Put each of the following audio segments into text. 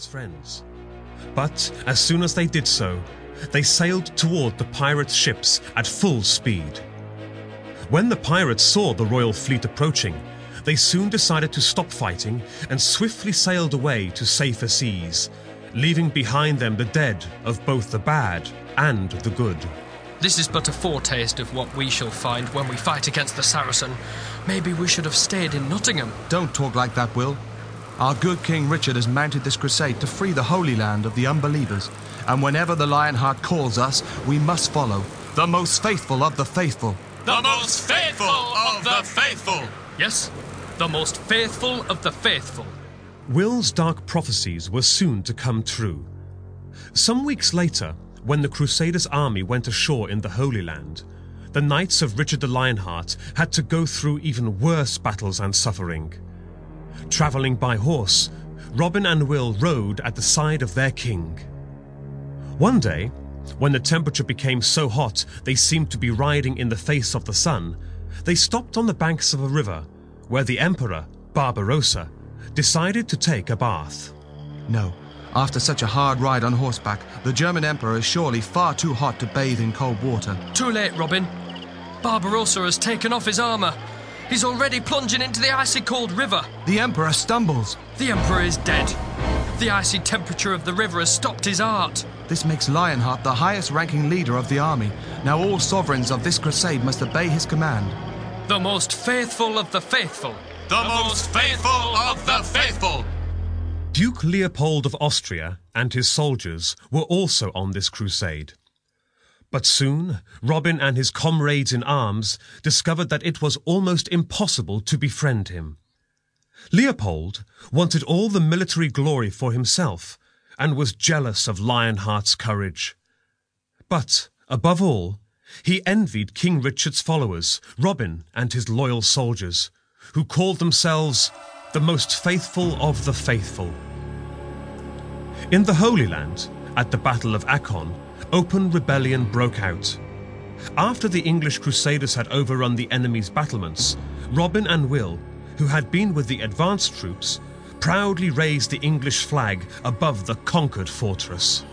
his friends. But as soon as they did so, they sailed toward the pirate ships at full speed. When the pirates saw the royal fleet approaching, they soon decided to stop fighting and swiftly sailed away to safer seas, leaving behind them the dead of both the bad and the good. This is but a foretaste of what we shall find when we fight against the Saracen. Maybe we should have stayed in Nottingham. Don't talk like that, Will. Our good King Richard has mounted this crusade to free the Holy Land of the unbelievers, and whenever the Lionheart calls us, we must follow. The most faithful of the faithful. The most faithful of the faithful. Yes, the most faithful of the faithful. Will's dark prophecies were soon to come true. Some weeks later, when the Crusaders' army went ashore in the Holy Land, the knights of Richard the Lionheart had to go through even worse battles and suffering. Travelling by horse, Robin and Will rode at the side of their king. One day, when the temperature became so hot they seemed to be riding in the face of the sun, they stopped on the banks of a river where the Emperor, Barbarossa, decided to take a bath. No, after such a hard ride on horseback, the German Emperor is surely far too hot to bathe in cold water. Too late, Robin. Barbarossa has taken off his armour. He's already plunging into the icy cold river. The Emperor stumbles. The Emperor is dead. The icy temperature of the river has stopped his art. This makes Lionheart the highest ranking leader of the army. Now all sovereigns of this crusade must obey his command. The most faithful of the faithful. The most faithful of the faithful. Duke Leopold of Austria and his soldiers were also on this crusade. But soon, Robin and his comrades in arms discovered that it was almost impossible to befriend him. Leopold wanted all the military glory for himself and was jealous of Lionheart's courage. But, above all, he envied King Richard's followers, Robin and his loyal soldiers, who called themselves the most faithful of the faithful. In the Holy Land, at the Battle of Akkon, open rebellion broke out. After the English Crusaders had overrun the enemy's battlements, Robin and Will, who had been with the advanced troops, proudly raised the English flag above the conquered fortress.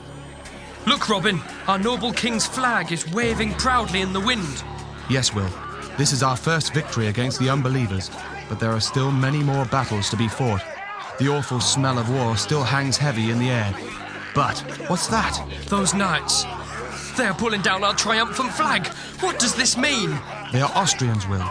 Look, Robin, our noble king's flag is waving proudly in the wind. Yes, Will. This is our first victory against the unbelievers, but there are still many more battles to be fought. The awful smell of war still hangs heavy in the air. But what's that? Those knights. They're pulling down our triumphant flag. What does this mean? They are Austrians, Will.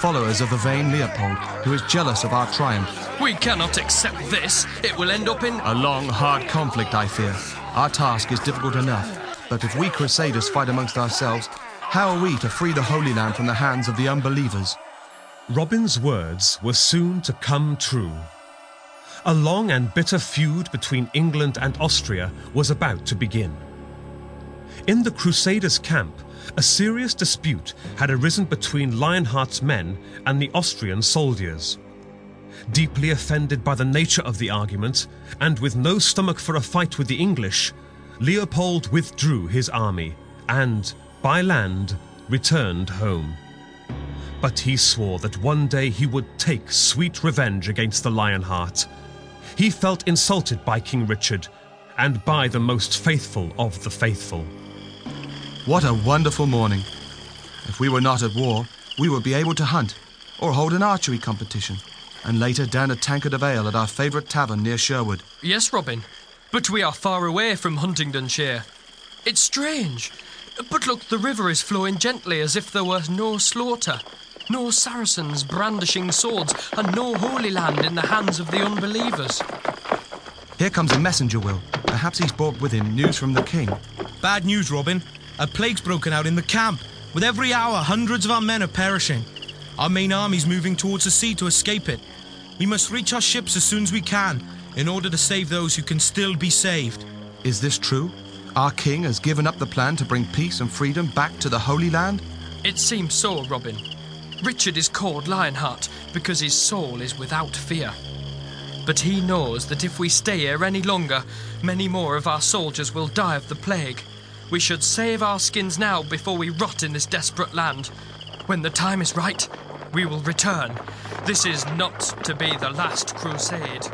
Followers of the vain Leopold, who is jealous of our triumph. We cannot accept this. It will end up in. A long, hard conflict, I fear. Our task is difficult enough. But if we Crusaders fight amongst ourselves, how are we to free the Holy Land from the hands of the unbelievers? Robin's words were soon to come true. A long and bitter feud between England and Austria was about to begin. In the Crusaders' camp, a serious dispute had arisen between Lionheart's men and the Austrian soldiers. Deeply offended by the nature of the argument, and with no stomach for a fight with the English, Leopold withdrew his army and, by land, returned home. But he swore that one day he would take sweet revenge against the Lionheart. He felt insulted by King Richard and by the most faithful of the faithful. What a wonderful morning. If we were not at war, we would be able to hunt, or hold an archery competition, and later down a tankard of ale at our favourite tavern near Sherwood. Yes, Robin, but we are far away from Huntingdonshire. It's strange. But look, the river is flowing gently as if there were no slaughter, no Saracens brandishing swords, and no Holy Land in the hands of the unbelievers. Here comes a messenger, Will. Perhaps he's brought with him news from the king. Bad news, Robin. A plague's broken out in the camp. With every hour, hundreds of our men are perishing. Our main army's moving towards the sea to escape it. We must reach our ships as soon as we can in order to save those who can still be saved. Is this true? Our king has given up the plan to bring peace and freedom back to the Holy Land? It seems so, Robin. Richard is called Lionheart because his soul is without fear. But he knows that if we stay here any longer, many more of our soldiers will die of the plague. We should save our skins now before we rot in this desperate land. When the time is right, we will return. This is not to be the last crusade.